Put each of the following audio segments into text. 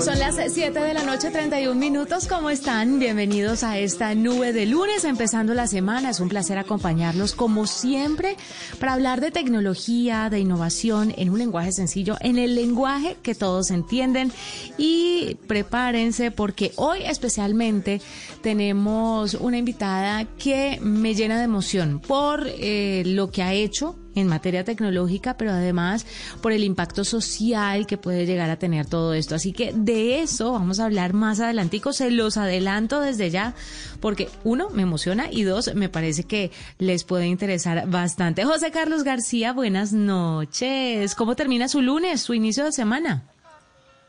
Son las 7 de la noche, 31 minutos. ¿Cómo están? Bienvenidos a esta nube de lunes, empezando la semana. Es un placer acompañarlos, como siempre, para hablar de tecnología, de innovación, en un lenguaje sencillo, en el lenguaje que todos entienden. Y prepárense porque hoy especialmente tenemos una invitada que me llena de emoción por eh, lo que ha hecho en materia tecnológica, pero además por el impacto social que puede llegar a tener todo esto. Así que de eso vamos a hablar más adelantico, se los adelanto desde ya, porque uno, me emociona y dos, me parece que les puede interesar bastante. José Carlos García, buenas noches. ¿Cómo termina su lunes, su inicio de semana?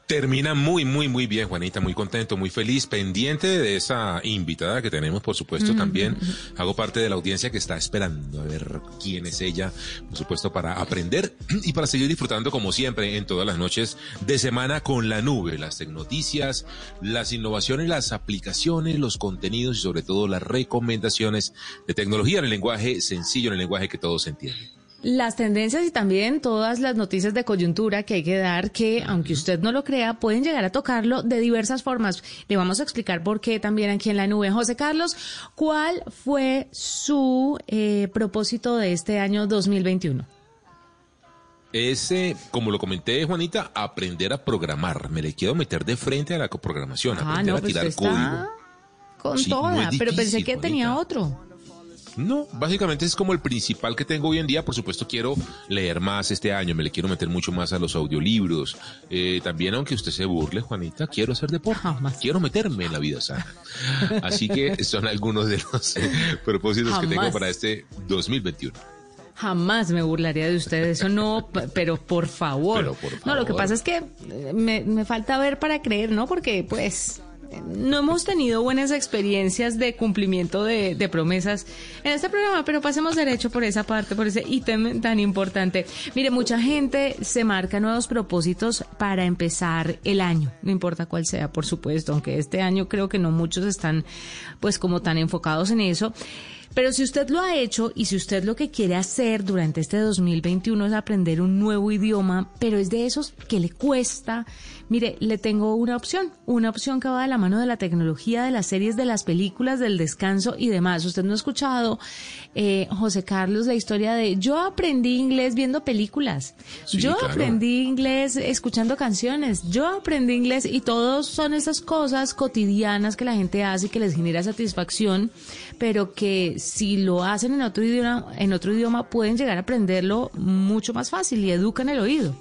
Termina muy, muy, muy bien, Juanita, muy contento, muy feliz, pendiente de esa invitada que tenemos, por supuesto, también. Hago parte de la audiencia que está esperando a ver quién es ella, por supuesto, para aprender y para seguir disfrutando, como siempre, en todas las noches de semana con la nube, las tecnoticias, las innovaciones, las aplicaciones, los contenidos y sobre todo las recomendaciones de tecnología en el lenguaje sencillo, en el lenguaje que todos entienden las tendencias y también todas las noticias de coyuntura que hay que dar, que aunque usted no lo crea, pueden llegar a tocarlo de diversas formas. Le vamos a explicar por qué también aquí en la nube. José Carlos, ¿cuál fue su eh, propósito de este año 2021? Ese, como lo comenté, Juanita, aprender a programar. Me le quiero meter de frente a la programación, ah, aprender a pues tirar código. Con toda, pero pensé que tenía otro. No, básicamente es como el principal que tengo hoy en día. Por supuesto, quiero leer más este año, me le quiero meter mucho más a los audiolibros. Eh, también, aunque usted se burle, Juanita, quiero hacer deporte, quiero meterme en la vida sana. Así que son algunos de los eh, propósitos que tengo para este 2021. Jamás me burlaría de usted, eso no, pero por favor. Pero por favor. No, lo que pasa es que eh, me, me falta ver para creer, ¿no? Porque pues no hemos tenido buenas experiencias de cumplimiento de, promesas en este programa, pero pasemos derecho por esa parte, por ese ítem tan importante. Mire, mucha gente se marca nuevos propósitos para empezar el año, no importa cuál sea, por supuesto, aunque este año creo que no muchos están pues como tan enfocados en eso. Pero si usted lo ha hecho y si usted lo que quiere hacer durante este 2021 es aprender un nuevo idioma, pero es de esos que le cuesta, Mire, le tengo una opción, una opción que va de la mano de la tecnología, de las series, de las películas, del descanso y demás. Usted no ha escuchado, eh, José Carlos, la historia de yo aprendí inglés viendo películas, yo aprendí inglés escuchando canciones, yo aprendí inglés y todos son esas cosas cotidianas que la gente hace y que les genera satisfacción, pero que si lo hacen en otro idioma, en otro idioma pueden llegar a aprenderlo mucho más fácil y educan el oído.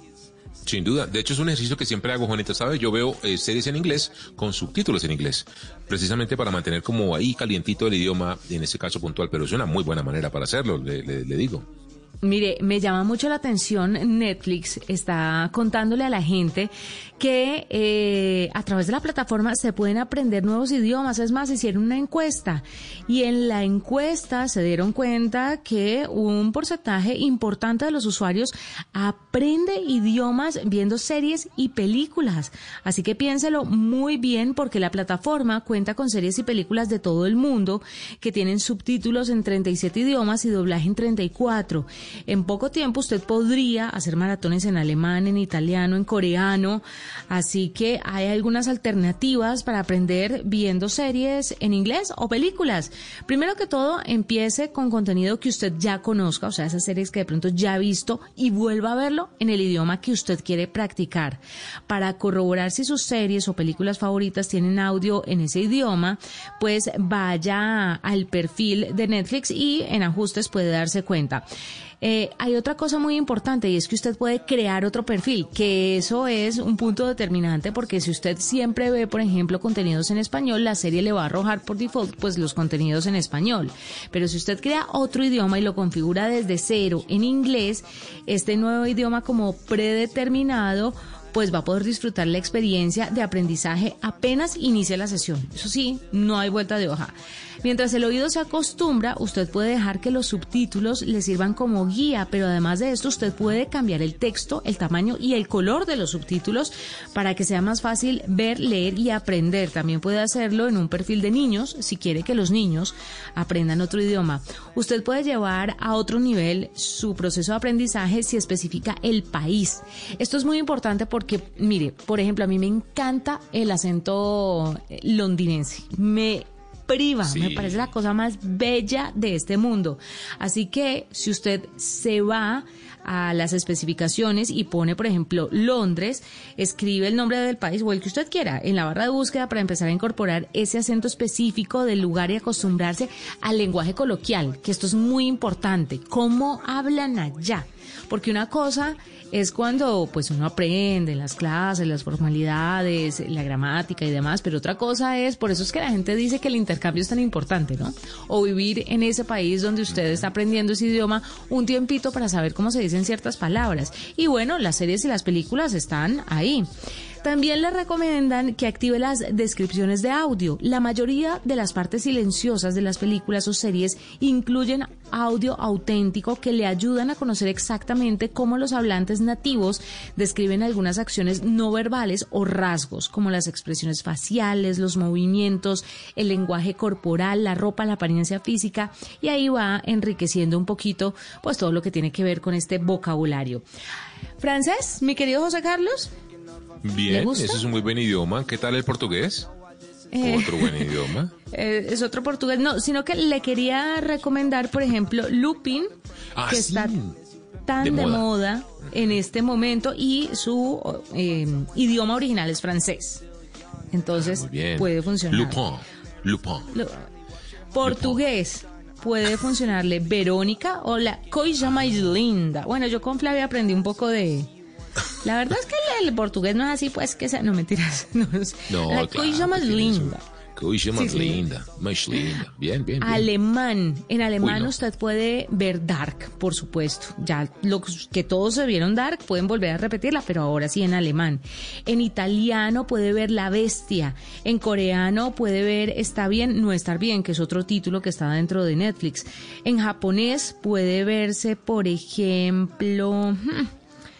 Sin duda. De hecho, es un ejercicio que siempre hago, Juanita, ¿sabes? Yo veo eh, series en inglés con subtítulos en inglés, precisamente para mantener como ahí calientito el idioma, en ese caso puntual, pero es una muy buena manera para hacerlo, le digo. Mire, me llama mucho la atención, Netflix está contándole a la gente que eh, a través de la plataforma se pueden aprender nuevos idiomas. Es más, hicieron una encuesta y en la encuesta se dieron cuenta que un porcentaje importante de los usuarios aprende idiomas viendo series y películas. Así que piénselo muy bien porque la plataforma cuenta con series y películas de todo el mundo que tienen subtítulos en 37 idiomas y doblaje en 34. En poco tiempo usted podría hacer maratones en alemán, en italiano, en coreano, así que hay algunas alternativas para aprender viendo series en inglés o películas. Primero que todo, empiece con contenido que usted ya conozca, o sea, esas series que de pronto ya ha visto y vuelva a verlo en el idioma que usted quiere practicar. Para corroborar si sus series o películas favoritas tienen audio en ese idioma, pues vaya al perfil de Netflix y en ajustes puede darse cuenta. Eh, hay otra cosa muy importante y es que usted puede crear otro perfil, que eso es un punto determinante porque si usted siempre ve, por ejemplo, contenidos en español, la serie le va a arrojar por default pues los contenidos en español. Pero si usted crea otro idioma y lo configura desde cero en inglés, este nuevo idioma como predeterminado pues va a poder disfrutar la experiencia de aprendizaje apenas inicie la sesión. Eso sí, no hay vuelta de hoja. Mientras el oído se acostumbra, usted puede dejar que los subtítulos le sirvan como guía, pero además de esto usted puede cambiar el texto, el tamaño y el color de los subtítulos para que sea más fácil ver, leer y aprender. También puede hacerlo en un perfil de niños si quiere que los niños aprendan otro idioma. Usted puede llevar a otro nivel su proceso de aprendizaje si especifica el país. Esto es muy importante porque mire, por ejemplo, a mí me encanta el acento londinense. Me priva, me parece la cosa más bella de este mundo. Así que si usted se va a las especificaciones y pone, por ejemplo, Londres, escribe el nombre del país o el que usted quiera en la barra de búsqueda para empezar a incorporar ese acento específico del lugar y acostumbrarse al lenguaje coloquial, que esto es muy importante. ¿Cómo hablan allá? Porque una cosa es cuando pues uno aprende en las clases, las formalidades, la gramática y demás, pero otra cosa es, por eso es que la gente dice que el intercambio es tan importante, ¿no? O vivir en ese país donde usted está aprendiendo ese idioma un tiempito para saber cómo se dicen ciertas palabras. Y bueno, las series y las películas están ahí. También le recomiendan que active las descripciones de audio. La mayoría de las partes silenciosas de las películas o series incluyen audio auténtico que le ayudan a conocer exactamente cómo los hablantes nativos describen algunas acciones no verbales o rasgos, como las expresiones faciales, los movimientos, el lenguaje corporal, la ropa, la apariencia física, y ahí va enriqueciendo un poquito pues todo lo que tiene que ver con este vocabulario. Francés, mi querido José Carlos. Bien, ese es un muy buen idioma. ¿Qué tal el portugués? Eh, otro buen idioma. Eh, es otro portugués, no, sino que le quería recomendar, por ejemplo, Lupin, ah, que está tan de, moda. en este momento y su eh, idioma original es francés. Entonces ah, puede funcionar. Lupin. Lupin. portugués. Puede funcionarle Verónica o la Coisa más linda. Bueno, yo con Flavia aprendí un poco de, la verdad es que el, portugués no es así, pues que sea, no mentiras. No, no la claro, más linda. Coisa más linda, más linda. Bien, bien, bien. Alemán. En alemán usted puede ver Dark, por supuesto. Ya los que todos se vieron Dark pueden volver a repetirla, pero ahora sí en alemán. En italiano puede ver La Bestia. En coreano puede ver Está bien, no estar bien, que es otro título que está dentro de Netflix. En japonés puede verse, por ejemplo... Hmm,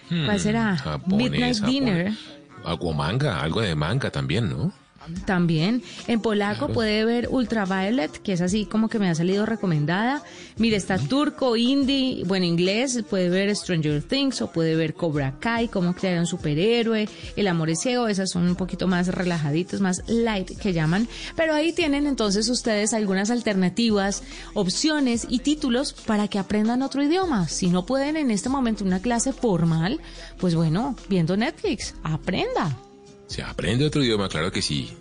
¿Cuál será? Midnight Dinner. Algo manga, algo de manga también, ¿no? También. En polaco puede ver Ultraviolet, que es así como que me ha salido recomendada. Mire, está turco, indie, bueno, inglés, puede ver Stranger Things o puede ver Cobra Kai, cómo crear un superhéroe, El amor es ciego, esas son un poquito más relajaditas, más light que llaman. Pero ahí tienen entonces ustedes algunas alternativas, opciones y títulos para que aprendan otro idioma. Si no pueden en este momento una clase formal, pues bueno, viendo Netflix, aprenda. Se aprende otro idioma, claro que sí.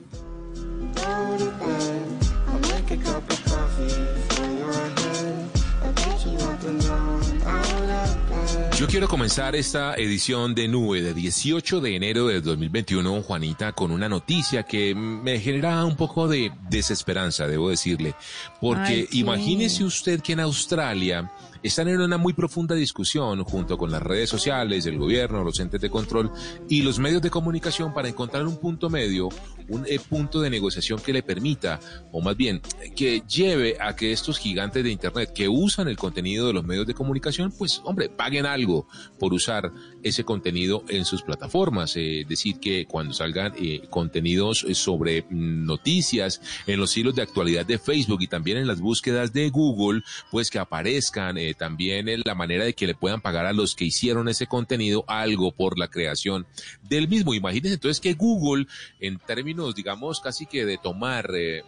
Yo quiero comenzar esta edición de Nube de 18 de enero de 2021, Juanita, con una noticia que me genera un poco de desesperanza, debo decirle. Porque imagínese usted que en Australia están en una muy profunda discusión junto con las redes sociales, el gobierno, los entes de control y los medios de comunicación para encontrar un punto medio, un eh, punto de negociación que le permita, o más bien, que lleve a que estos gigantes de Internet que usan el contenido de los medios de comunicación, pues, hombre, paguen algo por usar ese contenido en sus plataformas. Eh, es decir, que cuando salgan eh, contenidos sobre mm, noticias en los hilos de actualidad de Facebook y también en las búsquedas de Google, pues que aparezcan también en la manera de que le puedan pagar a los que hicieron ese contenido algo por la creación del mismo. Imagínense entonces que Google, en términos, digamos, casi que de tomar... Eh,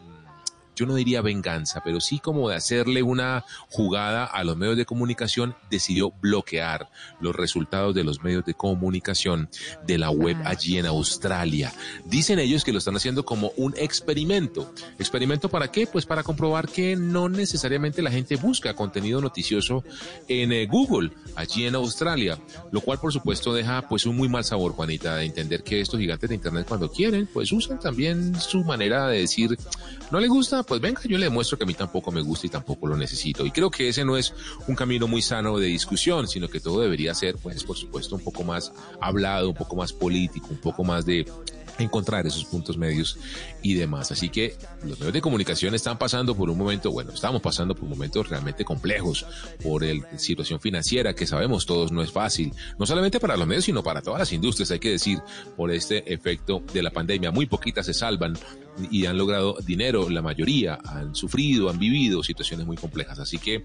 yo no diría venganza, pero sí como de hacerle una jugada a los medios de comunicación, decidió bloquear los resultados de los medios de comunicación de la web allí en Australia. Dicen ellos que lo están haciendo como un experimento. ¿Experimento para qué? Pues para comprobar que no necesariamente la gente busca contenido noticioso en eh, Google, allí en Australia, lo cual por supuesto deja pues un muy mal sabor, Juanita, de entender que estos gigantes de Internet cuando quieren, pues usan también su manera de decir, no le gusta, pues venga, yo le demuestro que a mí tampoco me gusta y tampoco lo necesito. Y creo que ese no es un camino muy sano de discusión, sino que todo debería ser, pues, por supuesto, un poco más hablado, un poco más político, un poco más de encontrar esos puntos medios y demás. Así que los medios de comunicación están pasando por un momento, bueno, estamos pasando por momentos realmente complejos por la situación financiera que sabemos todos no es fácil, no solamente para los medios, sino para todas las industrias, hay que decir, por este efecto de la pandemia. Muy poquitas se salvan y han logrado dinero. La mayoría han sufrido, han vivido situaciones muy complejas. Así que,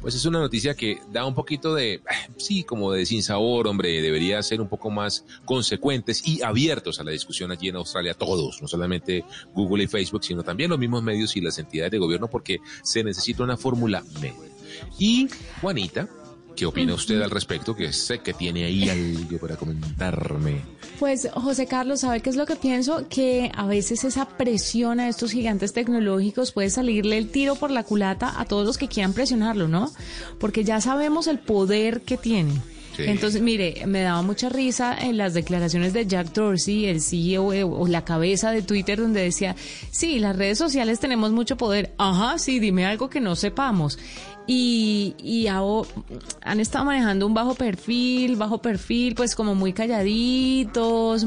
pues es una noticia que da un poquito de, sí, como de sinsabor, hombre. Debería ser un poco más consecuentes y abiertos a la discusión allí en Australia, todos, no solamente Google y Facebook, sino también los mismos medios y las entidades de gobierno, porque se necesita una fórmula media. Y Juanita, ¿Qué opina usted al respecto? Que sé que tiene ahí algo para comentarme. Pues José Carlos, ¿sabe qué es lo que pienso? Que a veces esa presión a estos gigantes tecnológicos puede salirle el tiro por la culata a todos los que quieran presionarlo, ¿no? Porque ya sabemos el poder que tienen. Entonces, mire, me daba mucha risa en las declaraciones de Jack Dorsey, el CEO eh, o la cabeza de Twitter, donde decía, sí, las redes sociales tenemos mucho poder. Ajá, sí, dime algo que no sepamos y, y han estado manejando un bajo perfil, bajo perfil, pues como muy calladitos,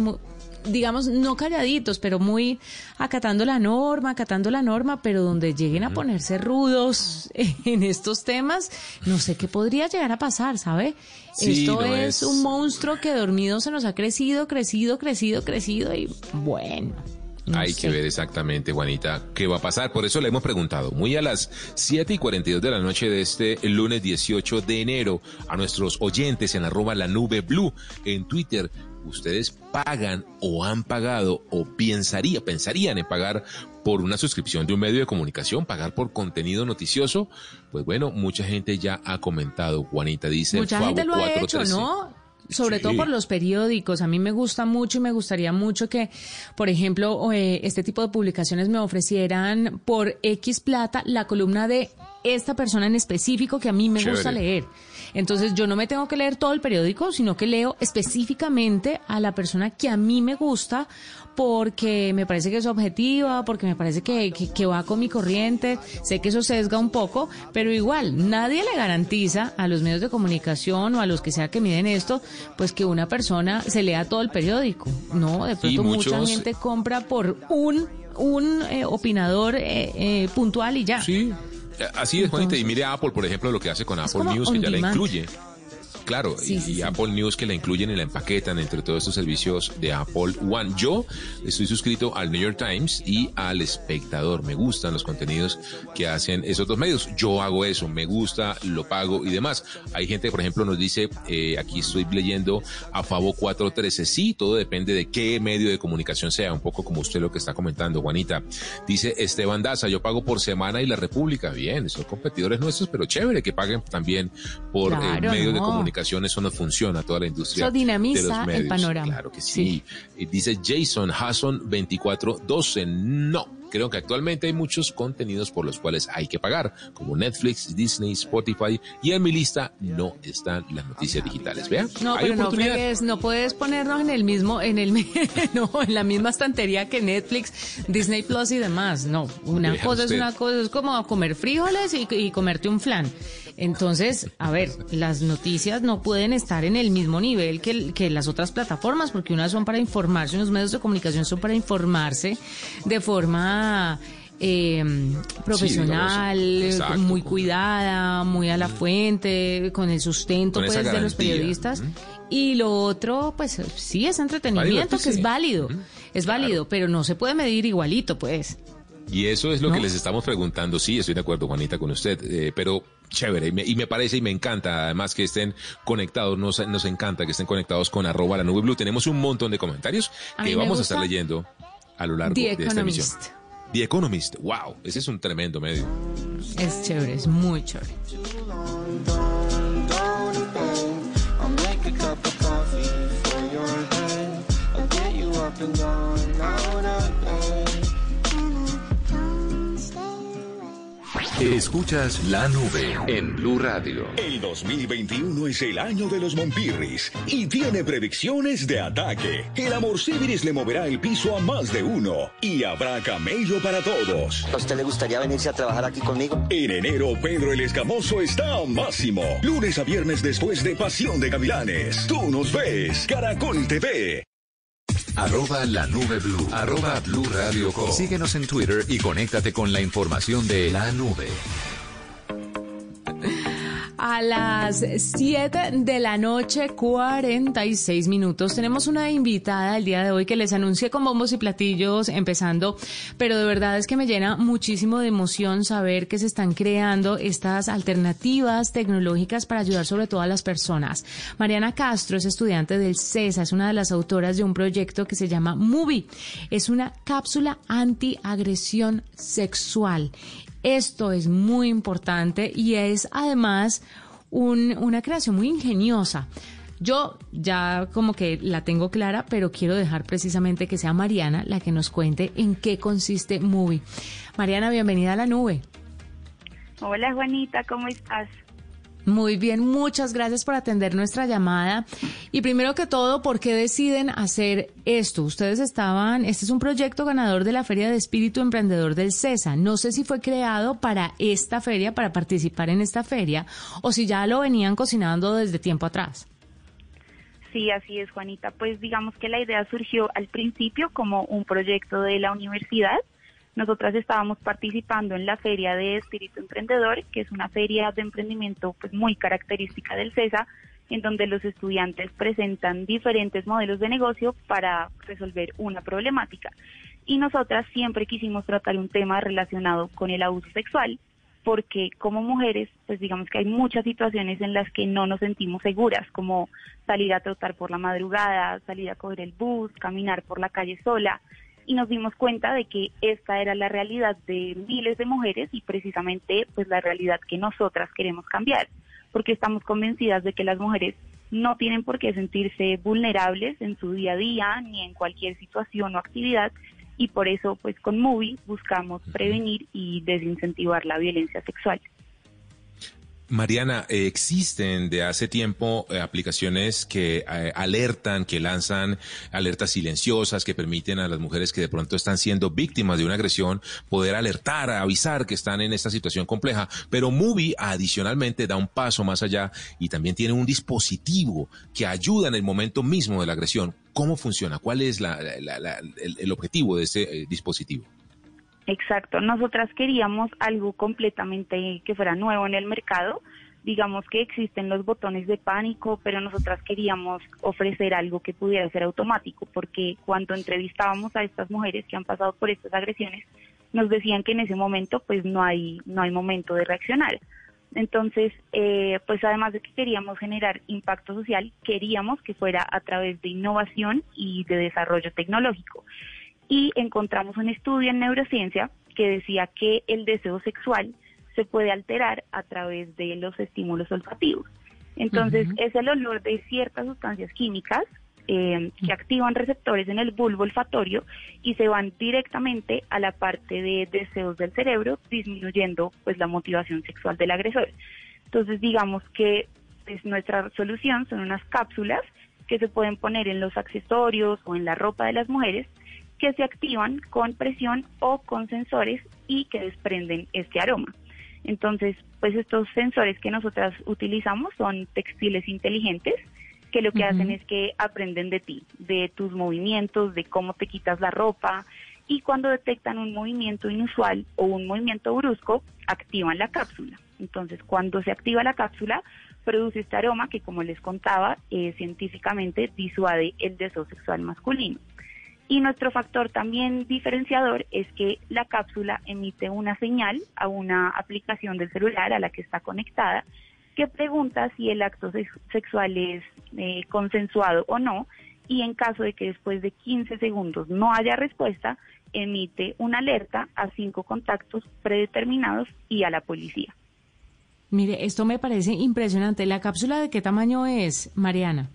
digamos, no calladitos, pero muy acatando la norma, acatando la norma, pero donde lleguen a ponerse rudos en estos temas, no sé qué podría llegar a pasar, ¿sabe? Esto es un monstruo que dormido se nos ha crecido, crecido, crecido, crecido y bueno. Hay que ver exactamente, Juanita, qué va a pasar. Por eso le hemos preguntado, muy a las 7 y 42 de la noche de este lunes 18 de enero, a nuestros oyentes en arroba la nube blue en Twitter, ¿ustedes pagan o han pagado o pensaría, pensarían en pagar por una suscripción de un medio de comunicación, pagar por contenido noticioso? Pues bueno, mucha gente ya ha comentado, Juanita dice. Mucha gente lo ha hecho, ¿no? Sobre todo por los periódicos. A mí me gusta mucho y me gustaría mucho que, por ejemplo, eh, este tipo de publicaciones me ofrecieran por X plata la columna de esta persona en específico que a mí me gusta leer. Entonces yo no me tengo que leer todo el periódico, sino que leo específicamente a la persona que a mí me gusta porque me parece que es objetiva, porque me parece que, que, va con mi corriente. Sé que eso sesga un poco, pero igual nadie le garantiza a los medios de comunicación o a los que sea que miden esto, pues que una persona se lea todo el periódico. No, de pronto mucha gente compra por un un eh, opinador eh, eh, puntual y ya. Sí, así es, Juanita. Y mire Apple, por ejemplo, lo que hace con Apple News, que ya la incluye claro, y, Apple News que la incluyen y la empaquetan entre todos estos servicios de Apple One. Yo estoy suscrito al New York Times y al Espectador. Me gustan los contenidos que hacen esos dos medios. Yo hago eso, me gusta, lo pago y demás. Hay gente, por ejemplo, nos dice, eh, aquí estoy leyendo a Favo 413. Sí, todo depende de qué medio de comunicación sea, un poco como usted lo que está comentando, Juanita. Dice Esteban Daza, yo pago por semana y la República. Bien, son competidores nuestros, pero chévere que paguen también por eh, medios de comunicación eso no funciona, toda la industria. Eso dinamiza el panorama. Claro que sí. Y dice Jason Hasson 2412, no. Creo que actualmente hay muchos contenidos por los cuales hay que pagar, como Netflix, Disney, Spotify, y en mi lista no están las noticias digitales. Vea, no, pero no no puedes ponernos en el mismo, en el, no, en la misma estantería que Netflix, Disney Plus y demás. No, una cosa es una cosa, es como comer frijoles y, y comerte un flan. Entonces, a ver, las noticias no pueden estar en el mismo nivel que, que las otras plataformas, porque unas son para informarse, unos medios de comunicación son para informarse de forma eh, profesional, muy cuidada, muy a la fuente, con el sustento pues, de los periodistas. Y lo otro, pues sí, es entretenimiento, que es válido, es válido, pero no se puede medir igualito, pues. Y eso es lo que les estamos preguntando. Sí, estoy de acuerdo, Juanita, con usted. Eh, pero chévere, y me, parece y me encanta además que estén conectados, nos, nos encanta que estén conectados con arroba la nube blue. Tenemos un montón de comentarios que vamos a estar leyendo a lo largo de esta emisión. The Economist, wow, ese es un tremendo medio. Es chévere, es muy chévere. Escuchas la nube en Blue Radio. El 2021 es el año de los Monpirris y tiene predicciones de ataque. El amor Civiris le moverá el piso a más de uno y habrá camello para todos. ¿A usted le gustaría venirse a trabajar aquí conmigo? En enero, Pedro el Escamoso está a máximo. Lunes a viernes después de Pasión de Gavilanes. Tú nos ves. Caracol TV. Arroba la nube blue. Arroba blue radio Síguenos en Twitter y conéctate con la información de la nube. A las 7 de la noche, 46 minutos. Tenemos una invitada el día de hoy que les anuncié con bombos y platillos empezando, pero de verdad es que me llena muchísimo de emoción saber que se están creando estas alternativas tecnológicas para ayudar sobre todo a las personas. Mariana Castro es estudiante del CESA, es una de las autoras de un proyecto que se llama Movie. Es una cápsula antiagresión sexual esto es muy importante y es además una creación muy ingeniosa. Yo ya como que la tengo clara, pero quiero dejar precisamente que sea Mariana la que nos cuente en qué consiste Movie. Mariana, bienvenida a la nube. Hola Juanita, ¿cómo estás? Muy bien, muchas gracias por atender nuestra llamada. Y primero que todo, ¿por qué deciden hacer esto? Ustedes estaban, este es un proyecto ganador de la Feria de Espíritu Emprendedor del CESA. No sé si fue creado para esta feria, para participar en esta feria, o si ya lo venían cocinando desde tiempo atrás. Sí, así es, Juanita. Pues digamos que la idea surgió al principio como un proyecto de la universidad nosotras estábamos participando en la Feria de Espíritu Emprendedor, que es una feria de emprendimiento pues, muy característica del CESA, en donde los estudiantes presentan diferentes modelos de negocio para resolver una problemática. Y nosotras siempre quisimos tratar un tema relacionado con el abuso sexual, porque como mujeres, pues digamos que hay muchas situaciones en las que no nos sentimos seguras, como salir a trotar por la madrugada, salir a coger el bus, caminar por la calle sola y nos dimos cuenta de que esta era la realidad de miles de mujeres y precisamente pues la realidad que nosotras queremos cambiar, porque estamos convencidas de que las mujeres no tienen por qué sentirse vulnerables en su día a día ni en cualquier situación o actividad y por eso pues con Movie buscamos prevenir y desincentivar la violencia sexual. Mariana, eh, existen de hace tiempo eh, aplicaciones que eh, alertan, que lanzan alertas silenciosas, que permiten a las mujeres que de pronto están siendo víctimas de una agresión poder alertar, avisar que están en esta situación compleja. Pero Movie adicionalmente da un paso más allá y también tiene un dispositivo que ayuda en el momento mismo de la agresión. ¿Cómo funciona? ¿Cuál es el, objetivo de este dispositivo? Exacto, nosotras queríamos algo completamente que fuera nuevo en el mercado. Digamos que existen los botones de pánico, pero nosotras queríamos ofrecer algo que pudiera ser automático, porque cuando entrevistábamos a estas mujeres que han pasado por estas agresiones, nos decían que en ese momento pues no hay, no hay momento de reaccionar. Entonces, eh, pues además de que queríamos generar impacto social, queríamos que fuera a través de innovación y de desarrollo tecnológico y encontramos un estudio en neurociencia que decía que el deseo sexual se puede alterar a través de los estímulos olfativos. Entonces, es el olor de ciertas sustancias químicas eh, que activan receptores en el bulbo olfatorio y se van directamente a la parte de deseos del cerebro, disminuyendo pues la motivación sexual del agresor. Entonces, digamos que es nuestra solución son unas cápsulas que se pueden poner en los accesorios o en la ropa de las mujeres que se activan con presión o con sensores y que desprenden este aroma. Entonces, pues estos sensores que nosotras utilizamos son textiles inteligentes que lo que hacen es que aprenden de ti, de tus movimientos, de cómo te quitas la ropa y cuando detectan un movimiento inusual o un movimiento brusco, activan la cápsula. Entonces, cuando se activa la cápsula, produce este aroma que, como les contaba, eh, científicamente disuade el deseo sexual masculino. Y nuestro factor también diferenciador es que la cápsula emite una señal a una aplicación del celular a la que está conectada que pregunta si el acto sexual es eh, consensuado o no y en caso de que después de 15 segundos no haya respuesta, emite una alerta a cinco contactos predeterminados y a la policía. Mire, esto me parece impresionante. ¿La cápsula de qué tamaño es, Mariana?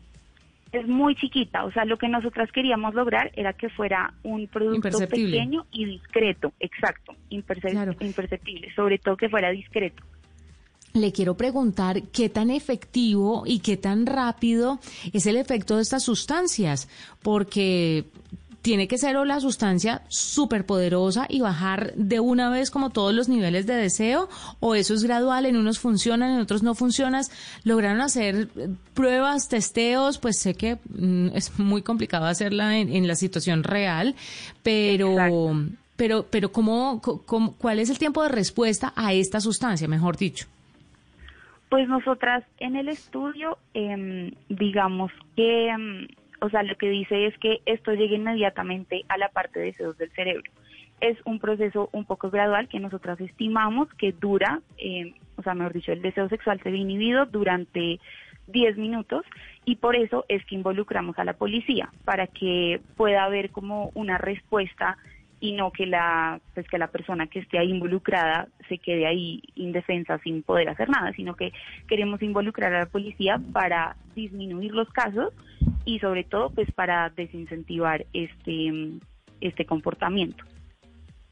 Es muy chiquita, o sea, lo que nosotras queríamos lograr era que fuera un producto pequeño y discreto, exacto, imperceptible, sobre todo que fuera discreto. Le quiero preguntar qué tan efectivo y qué tan rápido es el efecto de estas sustancias, porque tiene que ser o la sustancia súper poderosa y bajar de una vez como todos los niveles de deseo, o eso es gradual, en unos funcionan, en otros no funcionan. Lograron hacer eh, pruebas, testeos, pues sé que mm, es muy complicado hacerla en, la situación real, pero... Pero, pero ¿cómo, ¿cuál es el tiempo de respuesta a esta sustancia, mejor dicho? Pues nosotras en el estudio, em, digamos que, em, o sea, lo que dice es que esto llegue inmediatamente a la parte de deseos del cerebro. Es un proceso un poco gradual que nosotras estimamos que dura, em, o sea, mejor dicho, el deseo sexual se ve inhibido durante 10 minutos y por eso es que involucramos a la policía para que pueda haber como una respuesta y no que la pues que la persona que esté ahí involucrada se quede ahí indefensa sin poder hacer nada, sino que queremos involucrar a la policía para disminuir los casos y sobre todo pues para desincentivar este este comportamiento.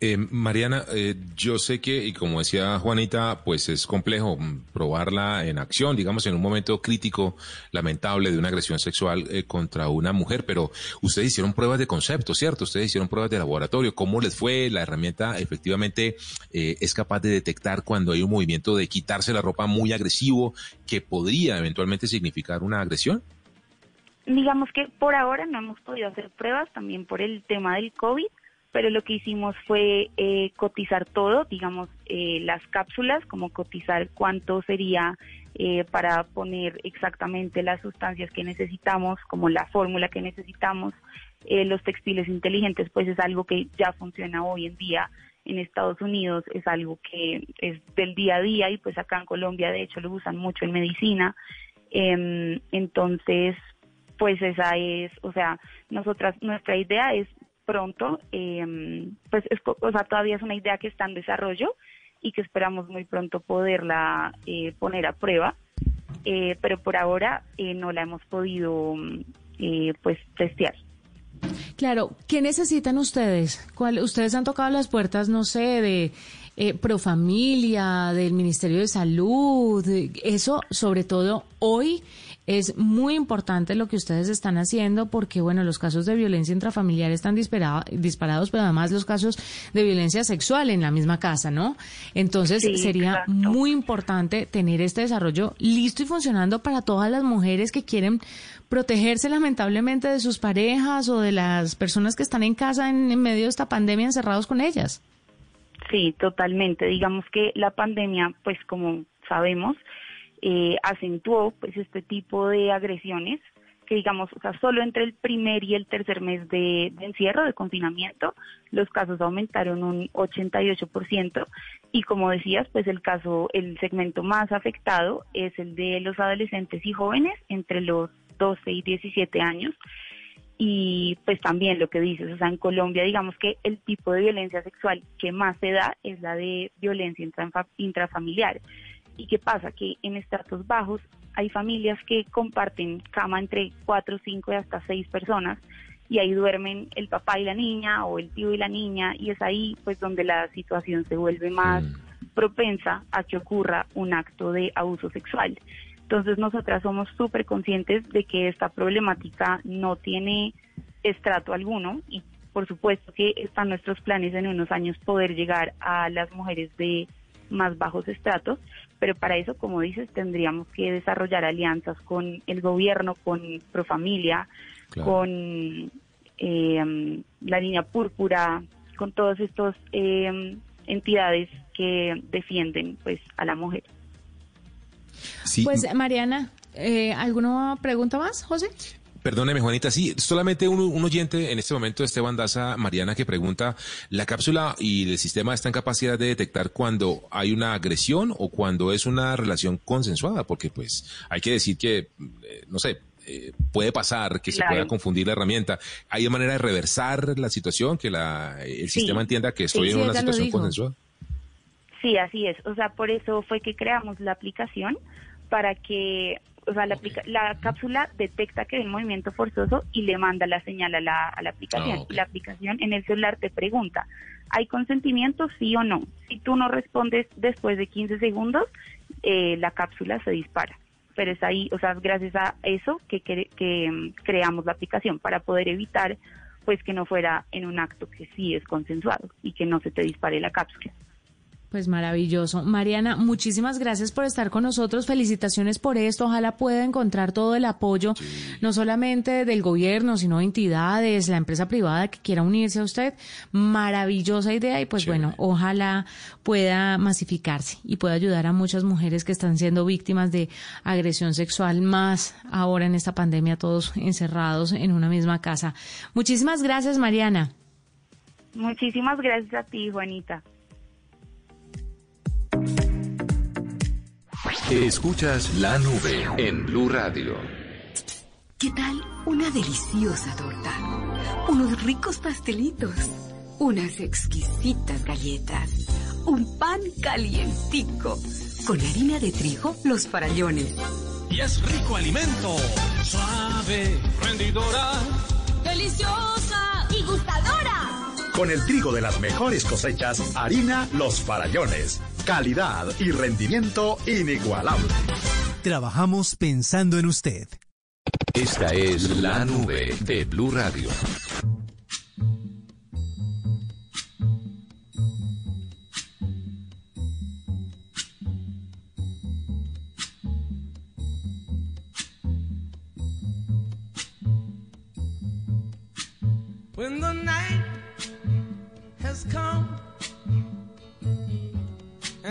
Eh, Mariana, eh, yo sé que, y como decía Juanita, pues es complejo probarla en acción, digamos, en un momento crítico, lamentable, de una agresión sexual eh, contra una mujer, pero ustedes hicieron pruebas de concepto, ¿cierto? Ustedes hicieron pruebas de laboratorio. ¿Cómo les fue? ¿La herramienta efectivamente es capaz de detectar cuando hay un movimiento de quitarse la ropa muy agresivo que podría eventualmente significar una agresión? Digamos que por ahora no hemos podido hacer pruebas, también por el tema del COVID pero lo que hicimos fue eh, cotizar todo, digamos, eh, las cápsulas, como cotizar cuánto sería eh, para poner exactamente las sustancias que necesitamos, como la fórmula que necesitamos. los textiles inteligentes, pues es algo que ya funciona hoy en día en Estados Unidos, es algo que es del día a día y pues acá en Colombia de hecho lo usan mucho en medicina. Em, entonces, pues esa es, o sea, nosotras, nuestra idea es pronto, em, pues es, o sea, todavía es una idea que está en desarrollo y que esperamos muy pronto poderla eh, poner a prueba, eh, pero por ahora eh, no la hemos podido pues testear. Claro, ¿qué necesitan ustedes? ¿Cuál, ustedes han tocado las puertas, no sé, de Profamilia, del Ministerio de Salud, eso sobre todo hoy es muy importante lo que ustedes están haciendo porque, bueno, los casos de violencia intrafamiliar están disparados, pero además los casos de violencia sexual en la misma casa, ¿no? Entonces sería muy importante tener este desarrollo listo y funcionando para todas las mujeres que quieren protegerse lamentablemente de sus parejas o de las personas que están en casa en, en medio de esta pandemia encerrados con ellas. Sí, totalmente. Digamos que la pandemia, pues como sabemos, eh, acentuó pues este tipo de agresiones que digamos, o sea, solo entre el primer y el tercer mes de, encierro, de confinamiento, los casos aumentaron un 88% y como decías, pues el caso, el segmento más afectado es el de los adolescentes y jóvenes entre los 12 y 17 años y pues también lo que dices, o sea, en Colombia digamos que el tipo de violencia sexual que más se da es la de violencia intrafamiliar. ¿Y qué pasa? Que en estratos bajos hay familias que comparten cama entre cuatro, cinco y hasta seis personas y ahí duermen el papá y la niña o el tío y la niña y es ahí pues donde la situación se vuelve más mm. propensa a que ocurra un acto de abuso sexual. Entonces nosotras somos súper conscientes de que esta problemática no tiene estrato alguno y por supuesto que están nuestros planes en unos años poder llegar a las mujeres de más bajos estratos, pero para eso, como dices, tendríamos que desarrollar alianzas con el gobierno, con Profamilia, con eh, la línea púrpura, con todas estas eh, entidades que defienden pues a la mujer. Pues Mariana, eh, ¿alguna pregunta más, José? Perdóneme, Juanita, sí, solamente un, oyente en este momento, Esteban Daza, Mariana, que pregunta, ¿la cápsula y el sistema están en capacidad de detectar cuando hay una agresión o cuando es una relación consensuada? Porque pues hay que decir que, eh, no sé, eh, puede pasar que se pueda confundir la herramienta. ¿Hay manera de reversar la situación, que la, el sistema entienda que estoy en una situación consensuada? Sí, así es. O sea, por eso fue que creamos la aplicación para que o sea, la, la cápsula detecta que hay un movimiento forzoso y le manda la señal a la, a la aplicación. Ah, la aplicación en el celular te pregunta, ¿hay consentimiento sí o no? Si tú no respondes después de 15 segundos, eh, la cápsula se dispara. Pero es ahí, o sea, gracias a eso que, que, mm, creamos la aplicación para poder evitar pues que no fuera en un acto que sí es consensuado y que no se te dispare la cápsula. Pues maravilloso. Mariana, muchísimas gracias por estar con nosotros. Felicitaciones por esto. Ojalá pueda encontrar todo el apoyo, no solamente del gobierno, sino entidades, la empresa privada que quiera unirse a usted. Maravillosa idea y pues bueno, ojalá pueda masificarse y pueda ayudar a muchas mujeres que están siendo víctimas de agresión sexual, más ahora en esta pandemia, todos encerrados en una misma casa. Muchísimas gracias, Mariana. Muchísimas gracias a ti, Juanita. Escuchas la nube en Blue Radio. ¿Qué tal una deliciosa torta? Unos ricos pastelitos, unas exquisitas galletas, un pan calientico, con harina de trigo, los farallones. Y es rico alimento, suave, rendidora, deliciosa y gustadora. Con el trigo de las mejores cosechas, harina Los Farallones. Calidad y rendimiento inigualable. Trabajamos pensando en usted. Esta es la nube de Blue Radio.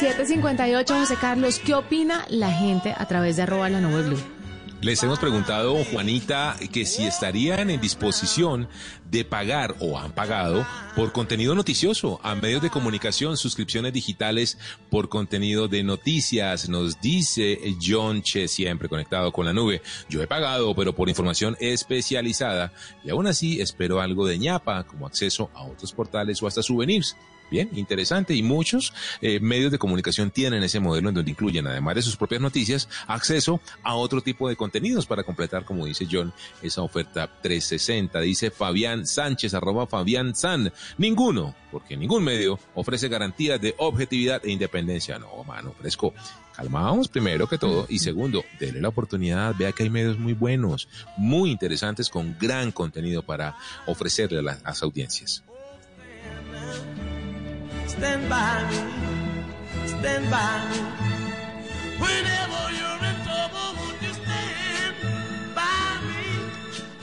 758, José Carlos, ¿qué opina la gente a través de arroba la nube blue? Les hemos preguntado, Juanita, que si estarían en disposición de pagar o han pagado por contenido noticioso a medios de comunicación, suscripciones digitales por contenido de noticias. Nos dice John Che, siempre conectado con la nube. Yo he pagado, pero por información especializada y aún así espero algo de ñapa, como acceso a otros portales o hasta souvenirs. Bien, interesante. Y muchos eh, medios de comunicación tienen ese modelo en donde incluyen, además de sus propias noticias, acceso a otro tipo de contenidos para completar, como dice John, esa oferta 360. Dice Fabián Sánchez, arroba Fabián San. Ninguno, porque ningún medio ofrece garantías de objetividad e independencia. No, mano, fresco. Calmamos primero que todo y segundo, dele la oportunidad, vea que hay medios muy buenos, muy interesantes con gran contenido para ofrecerle a las, a las audiencias. Stand by me, stand by me. Whenever you're in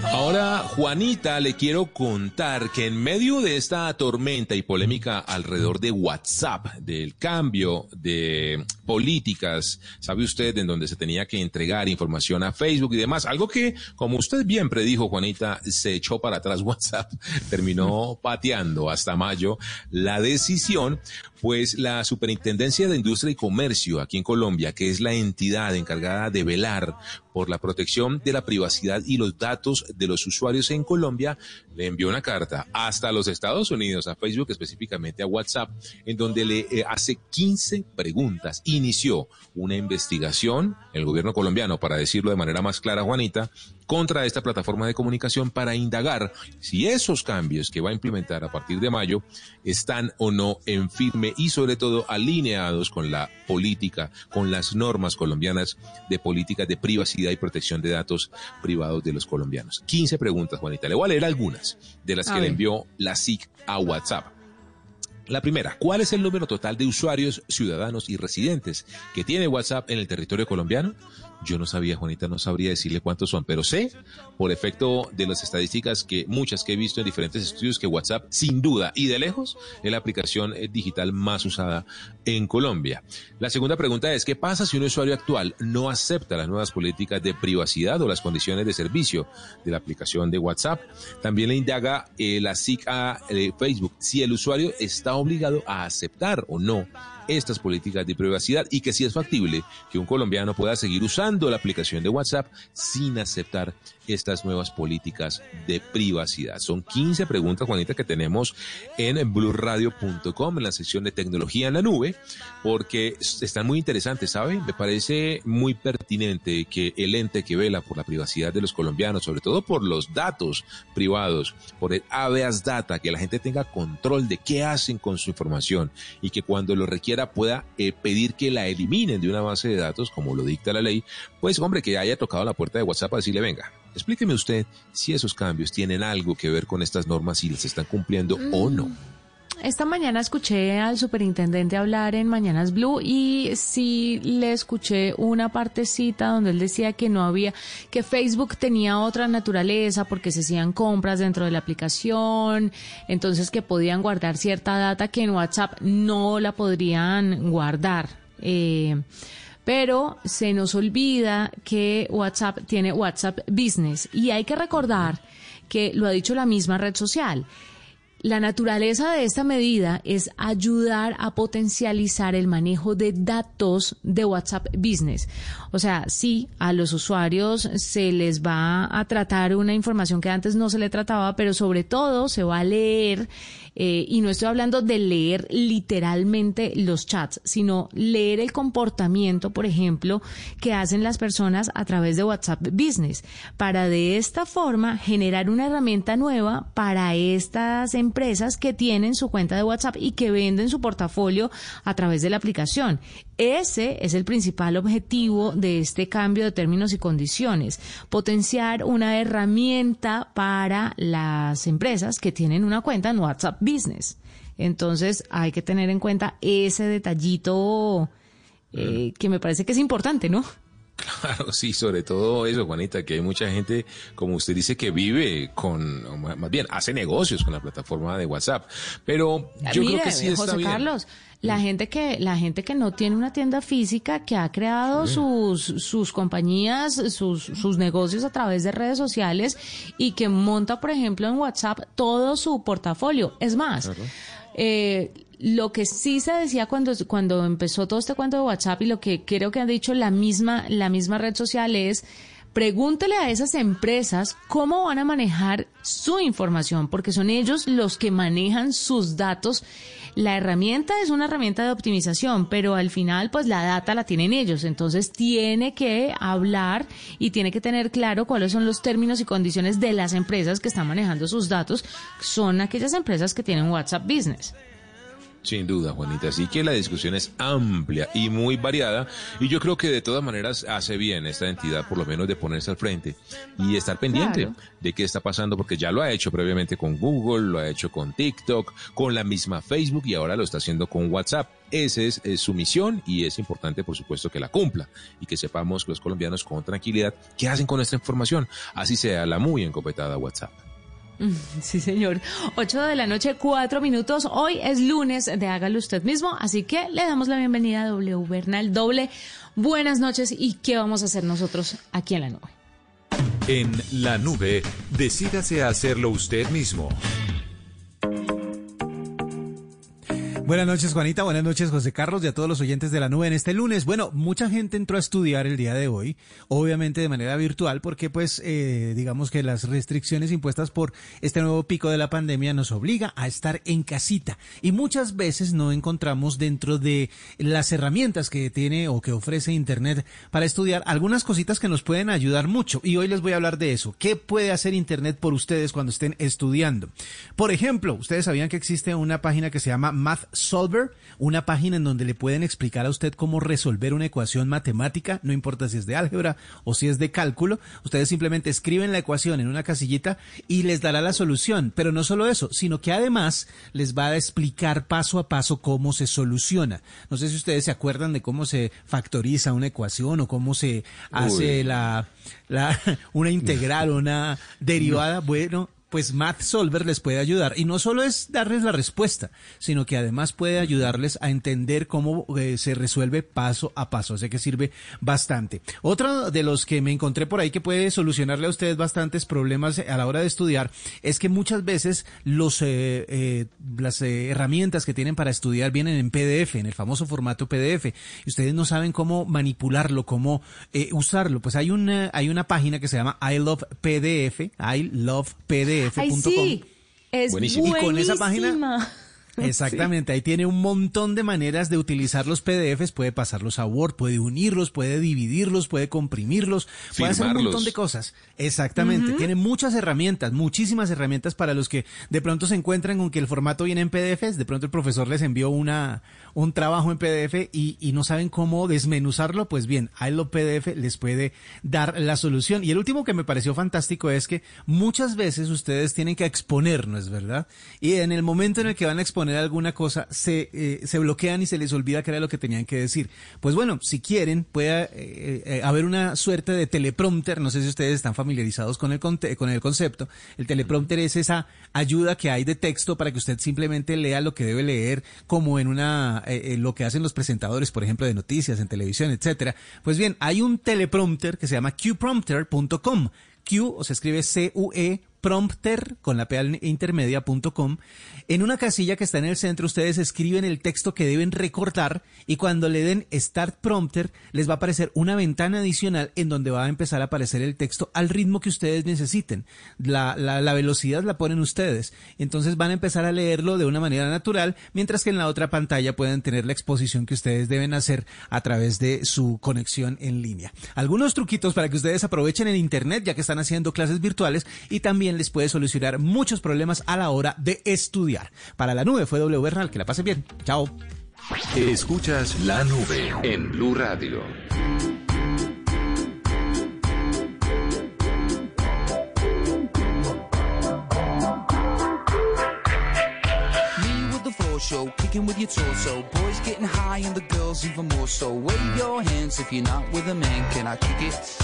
Ahora, Juanita, le quiero contar que en medio de esta tormenta y polémica alrededor de WhatsApp, del cambio de políticas, sabe usted, en donde se tenía que entregar información a Facebook y demás, algo que, como usted bien predijo, Juanita, se echó para atrás WhatsApp, terminó pateando hasta mayo la decisión, pues la Superintendencia de Industria y Comercio aquí en Colombia, que es la entidad encargada de velar por la protección de la privacidad y los datos de los usuarios en Colombia, le envió una carta hasta los Estados Unidos, a Facebook, específicamente a WhatsApp, en donde le eh, hace 15 preguntas. Inició una investigación, el gobierno colombiano, para decirlo de manera más clara, Juanita, contra esta plataforma de comunicación para indagar si esos cambios que va a implementar a partir de mayo están o no en firme y sobre todo alineados con la política, con las normas colombianas de política de privacidad y protección de datos privados de los colombianos. 15 preguntas, Juanita. Le voy a leer algunas de las A que le envió la SIC a WhatsApp. La primera, ¿cuál es el número total de usuarios, ciudadanos y residentes que tiene WhatsApp en el territorio colombiano? Yo no sabía, Juanita, no sabría decirle cuántos son, pero sé, por efecto de las estadísticas que muchas que he visto en diferentes estudios, que WhatsApp, sin duda y de lejos, es la aplicación eh, digital más usada en Colombia. La segunda pregunta es, ¿qué pasa si un usuario actual no acepta las nuevas políticas de privacidad o las condiciones de servicio de la aplicación de WhatsApp? También le indaga eh, la SIC a eh, Facebook si el usuario está obligado a aceptar o no estas políticas de privacidad y que si es factible que un colombiano pueda seguir usando la aplicación de WhatsApp sin aceptar estas nuevas políticas de privacidad. Son 15 preguntas, Juanita, que tenemos en blurradio.com en la sección de tecnología en la nube, porque están muy interesantes, ¿sabe? Me parece muy pertinente que el ente que vela por la privacidad de los colombianos, sobre todo por los datos privados, por el habeas data, que la gente tenga control de qué hacen con su información y que cuando lo requiera pueda eh, pedir que la eliminen de una base de datos, como lo dicta la ley, pues hombre, que haya tocado la puerta de WhatsApp a decirle, venga, Explíqueme usted si esos cambios tienen algo que ver con estas normas, si las están cumpliendo o no. Esta mañana escuché al superintendente hablar en Mañanas Blue y sí le escuché una partecita donde él decía que no había, que Facebook tenía otra naturaleza porque se hacían compras dentro de la aplicación, entonces que podían guardar cierta data que en WhatsApp no la podrían guardar. Eh, pero se nos olvida que WhatsApp tiene WhatsApp Business y hay que recordar que lo ha dicho la misma red social. La naturaleza de esta medida es ayudar a potencializar el manejo de datos de WhatsApp Business. O sea, sí, a los usuarios se les va a tratar una información que antes no se le trataba, pero sobre todo se va a leer eh, y no estoy hablando de leer literalmente los chats, sino leer el comportamiento, por ejemplo, que hacen las personas a través de WhatsApp Business, para de esta forma generar una herramienta nueva para estas empresas que tienen su cuenta de WhatsApp y que venden su portafolio a través de la aplicación. Ese es el principal objetivo de este cambio de términos y condiciones, potenciar una herramienta para las empresas que tienen una cuenta en WhatsApp Business. Entonces hay que tener en cuenta ese detallito eh, que me parece que es importante, ¿no? Claro, sí, sobre todo eso, Juanita, que hay mucha gente, como usted dice, que vive con, más bien, hace negocios con la plataforma de WhatsApp. Pero yo creo que sí está José Carlos, la gente que, la gente que no tiene una tienda física, que ha creado sus, sus compañías, sus, sus negocios a través de redes sociales y que monta, por ejemplo, en WhatsApp todo su portafolio. Es más, eh, lo que sí se decía cuando, cuando empezó todo este cuento de WhatsApp y lo que creo que ha dicho la misma, la misma red social es pregúntele a esas empresas cómo van a manejar su información, porque son ellos los que manejan sus datos. La herramienta es una herramienta de optimización, pero al final pues la data la tienen ellos, entonces tiene que hablar y tiene que tener claro cuáles son los términos y condiciones de las empresas que están manejando sus datos, son aquellas empresas que tienen WhatsApp Business. Sin duda, Juanita. Así que la discusión es amplia y muy variada y yo creo que de todas maneras hace bien esta entidad por lo menos de ponerse al frente y estar pendiente Claro. de qué está pasando porque ya lo ha hecho previamente con Google, lo ha hecho con TikTok, con la misma Facebook y ahora lo está haciendo con WhatsApp. Esa es, es su misión y es importante, por supuesto, que la cumpla y que sepamos los colombianos con tranquilidad qué hacen con esta información, así sea la muy encopetada WhatsApp. Sí, señor. 8 de la noche, 4 minutos. Hoy es lunes de Hágalo Usted mismo, así que le damos la bienvenida a W Bernal Doble. Buenas noches y qué vamos a hacer nosotros aquí en la nube. En la nube, decídase a hacerlo usted mismo. Buenas noches, Juanita. Buenas noches, José Carlos, y a todos los oyentes de la nube en este lunes. Bueno, mucha gente entró a estudiar el día de hoy, obviamente de manera virtual, porque pues eh, digamos que las restricciones impuestas por este nuevo pico de la pandemia nos obliga a estar en casita. Y muchas veces no encontramos dentro de las herramientas que tiene o que ofrece Internet para estudiar algunas cositas que nos pueden ayudar mucho. Y hoy les voy a hablar de eso. ¿Qué puede hacer Internet por ustedes cuando estén estudiando? Por ejemplo, ustedes sabían que existe una página que se llama Math Solver, una página en donde le pueden explicar a usted cómo resolver una ecuación matemática, no importa si es de álgebra o si es de cálculo. Ustedes simplemente escriben la ecuación en una casillita y les dará la solución. Pero no solo eso, sino que además les va a explicar paso a paso cómo se soluciona. No sé si ustedes se acuerdan de cómo se factoriza una ecuación o cómo se hace la, la, una integral, una derivada. Bueno, pues Math Solver les puede ayudar. Y no solo es darles la respuesta, sino que además puede ayudarles a entender cómo eh, se resuelve paso a paso. Así que sirve bastante. Otro de los que me encontré por ahí que puede solucionarle a ustedes bastantes problemas a la hora de estudiar es que muchas veces los, eh, eh, las herramientas que tienen para estudiar vienen en PDF, en el famoso formato PDF. Y ustedes no saben cómo manipularlo, cómo usarlo. Pues hay una, hay una página que se llama I Love PDF, I Love PDF Ay, sí. Es Y con esa página Exactamente, ahí tiene un montón de maneras de utilizar los PDFs, puede pasarlos a Word, puede unirlos, puede dividirlos, puede comprimirlos, puede hacer un montón de cosas. Exactamente, tiene muchas herramientas, muchísimas herramientas para los que de pronto se encuentran con que el formato viene en PDFs, de pronto el profesor les envió una un trabajo en PDF y, y no saben cómo desmenuzarlo, pues bien, ahí lo PDF les puede dar la solución. Y el último que me pareció fantástico es que muchas veces ustedes tienen que exponernos, ¿verdad? Y en el momento en el que van a exponer alguna cosa, se, eh, se bloquean y se les olvida que era lo que tenían que decir. Pues bueno, si quieren, puede eh, eh, haber una suerte de teleprompter, no sé si ustedes están familiarizados con el, con el concepto. El teleprompter es esa ayuda que hay de texto para que usted simplemente lea lo que debe leer, como en una, lo que hacen los presentadores, por ejemplo, de noticias en televisión, etcétera. Pues bien, hay un teleprompter que se llama qprompter.com. Q, o se escribe C-U-E, prompter con la P intermedia.com. En una casilla que está en el centro, ustedes escriben el texto que deben recortar y cuando le den Start Prompter, les va a aparecer una ventana adicional en donde va a empezar a aparecer el texto al ritmo que ustedes necesiten. La, la, la velocidad la ponen ustedes. Entonces van a empezar a leerlo de una manera natural, mientras que en la otra pantalla pueden tener la exposición que ustedes deben hacer a través de su conexión en línea. Algunos truquitos para que ustedes aprovechen el Internet, ya que están haciendo clases virtuales y también les puede solucionar muchos problemas a la hora de estudiar. Para la nube fue W Bernal, que la pasen bien. Chao. Escuchas la nube en Blue Radio. show, kicking with your torso. Boys getting high and the girls even more so. Wave your hands if you're not with a man. Can I kick it?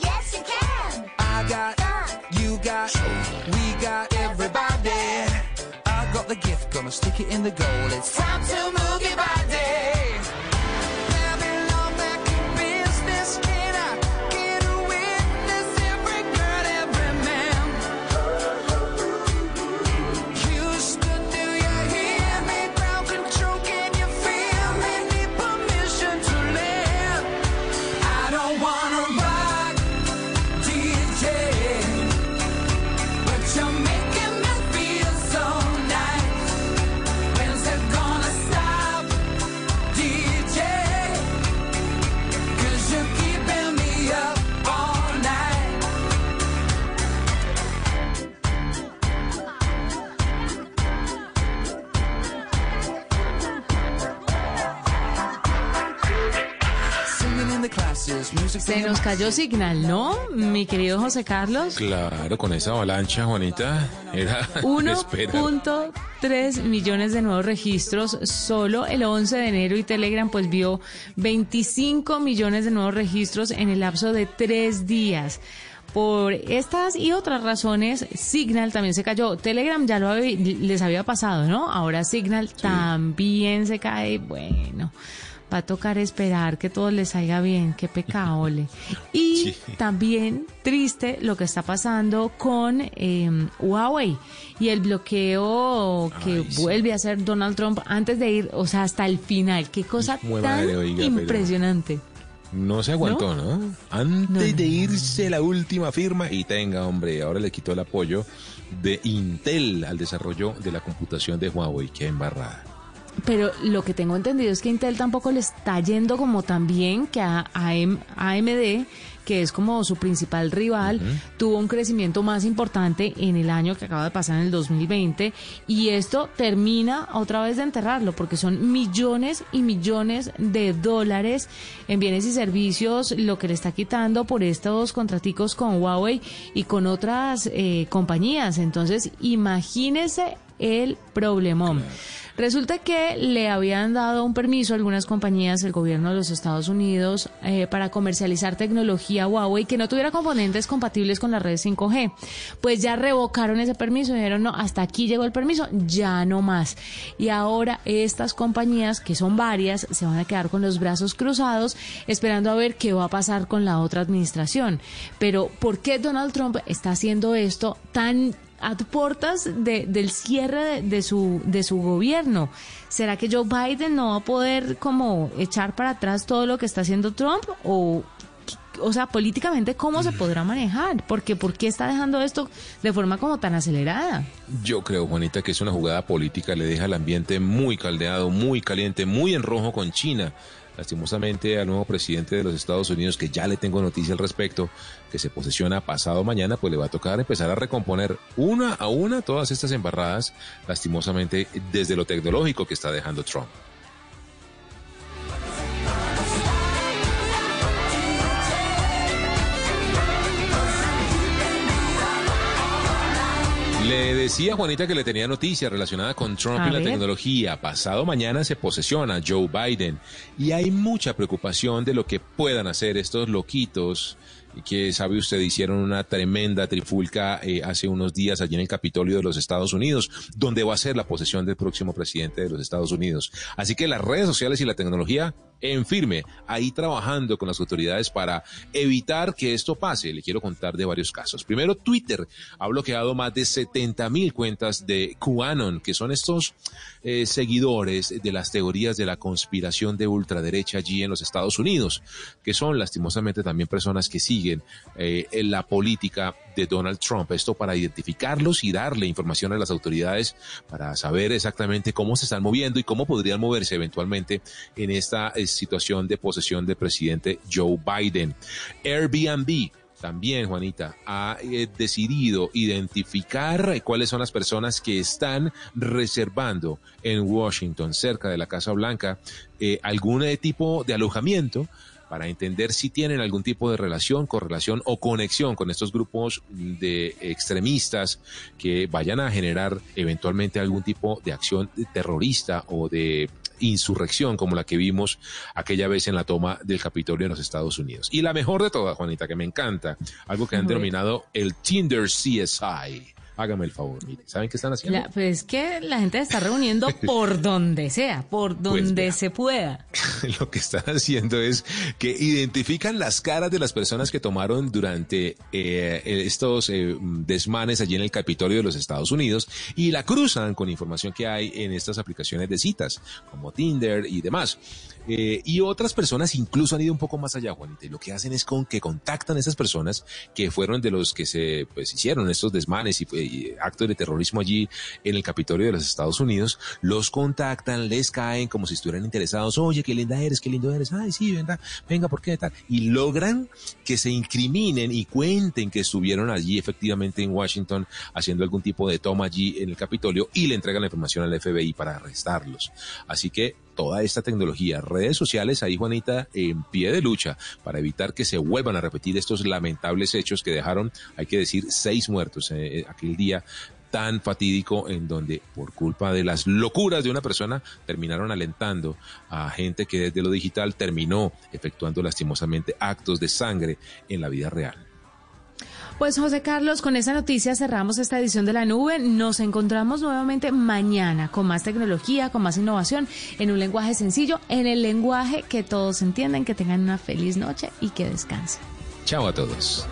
Yes, you can. I got got, we got everybody. I got the gift, gonna stick it in the goal. It's time to move your body. Se nos cayó Signal, ¿no? Mi querido José Carlos. Claro, con esa avalancha, Juanita, era 1.3 millones de nuevos registros solo el 11 de enero y Telegram pues vio 25 millones de nuevos registros en el lapso de tres días. Por estas y otras razones, Signal también se cayó. Telegram ya lo les había pasado, ¿no? Ahora Signal también se cae. Bueno va a tocar esperar que todo les salga bien, qué pecado, Y también triste lo que está pasando con em, Huawei y el bloqueo que vuelve a hacer Donald Trump antes de ir, o sea, hasta el final. Qué cosa tan impresionante. No se aguantó, ¿no? Antes de irse la última firma y tenga, hombre, ahora le quitó el apoyo de Intel al desarrollo de la computación de Huawei. Qué embarrada. Pero lo que tengo entendido es que Intel tampoco le está yendo como tan bien que a, AM AMD, que es como su principal rival, tuvo un crecimiento más importante en el año que acaba de pasar en el 2020 y esto termina otra vez de enterrarlo porque son millones y millones de dólares en bienes y servicios lo que le está quitando por estos contraticos con Huawei y con otras eh, compañías. Entonces, imagínese el problemón. Resulta que le habían dado un permiso a algunas compañías, el gobierno de los Estados Unidos, eh, para comercializar tecnología Huawei que no tuviera componentes compatibles con la red 5G. Pues ya revocaron ese permiso y dijeron, no, hasta aquí llegó el permiso, ya no más. Y ahora estas compañías, que son varias, se van a quedar con los brazos cruzados esperando a ver qué va a pasar con la otra administración. Pero, ¿por qué Donald Trump está haciendo esto tan a puertas de, del cierre de, de, su, de su gobierno. ¿Será que Joe Biden no va a poder como echar para atrás todo lo que está haciendo Trump? O, o sea, políticamente, ¿cómo se podrá manejar? Porque, ¿por qué está dejando esto de forma como tan acelerada? Yo creo, Juanita, que es una jugada política, le deja el ambiente muy caldeado, muy caliente, muy en rojo con China lastimosamente al nuevo presidente de los Estados Unidos, que ya le tengo noticia al respecto, que se posesiona pasado mañana, pues le va a tocar empezar a recomponer una a una todas estas embarradas, lastimosamente desde lo tecnológico que está dejando Trump. Le decía Juanita que le tenía noticia relacionada con Trump A y la ver. tecnología. Pasado mañana se posesiona Joe Biden y hay mucha preocupación de lo que puedan hacer estos loquitos que sabe usted hicieron una tremenda trifulca eh, hace unos días allí en el Capitolio de los Estados Unidos, donde va a ser la posesión del próximo presidente de los Estados Unidos. Así que las redes sociales y la tecnología en firme, ahí trabajando con las autoridades para evitar que esto pase. Le quiero contar de varios casos. Primero, Twitter ha bloqueado más de 70 mil cuentas de QAnon, que son estos eh, seguidores de las teorías de la conspiración de ultraderecha allí en los Estados Unidos, que son lastimosamente también personas que siguen eh, en la política de Donald Trump. Esto para identificarlos y darle información a las autoridades para saber exactamente cómo se están moviendo y cómo podrían moverse eventualmente en esta eh, situación de posesión del presidente Joe Biden. Airbnb también, Juanita, ha eh, decidido identificar eh, cuáles son las personas que están reservando en Washington, cerca de la Casa Blanca, eh, algún eh, tipo de alojamiento para entender si tienen algún tipo de relación, correlación o conexión con estos grupos de extremistas que vayan a generar eventualmente algún tipo de acción terrorista o de insurrección como la que vimos aquella vez en la toma del Capitolio en los Estados Unidos. Y la mejor de todas, Juanita, que me encanta, algo que han denominado el Tinder CSI. Hágame el favor, mire, ¿saben qué están haciendo? La- pues es que la gente se está reuniendo por donde sea, por donde vea. se pueda. lo que están haciendo es que identifican las caras de las personas que tomaron durante eh, estos eh, desmanes allí en el Capitolio de los Estados Unidos y la cruzan con información que hay en estas aplicaciones de citas, como Tinder y demás. Eh, y otras personas incluso han ido un poco más allá, Juanita, y lo que hacen es con que contactan a esas personas que fueron de los que se pues, hicieron estos desmanes y, fue- y actos de terrorismo allí en el Capitolio de los Estados Unidos, los contactan, les caen como si estuvieran interesados, oye, qué linda eres, qué lindo eres, ay, sí, venga, venga, ¿por qué tal? Y logran que se incriminen y cuenten que estuvieron allí efectivamente en Washington haciendo algún tipo de toma allí en el Capitolio y le entregan la información al FBI para arrestarlos. Así que toda esta tecnología, redes sociales, ahí Juanita, en pie de lucha para evitar que se vuelvan a repetir estos lamentables hechos que dejaron, hay que decir, seis muertos eh, eh, aquel día tan fatídico en donde por culpa de las locuras de una persona terminaron alentando a gente que desde lo digital terminó efectuando lastimosamente actos de sangre en la vida real. Pues José Carlos, con esa noticia cerramos esta edición de la nube. Nos encontramos nuevamente mañana con más tecnología, con más innovación, en un lenguaje sencillo, en el lenguaje que todos entienden. Que tengan una feliz noche y que descansen. Chao a todos.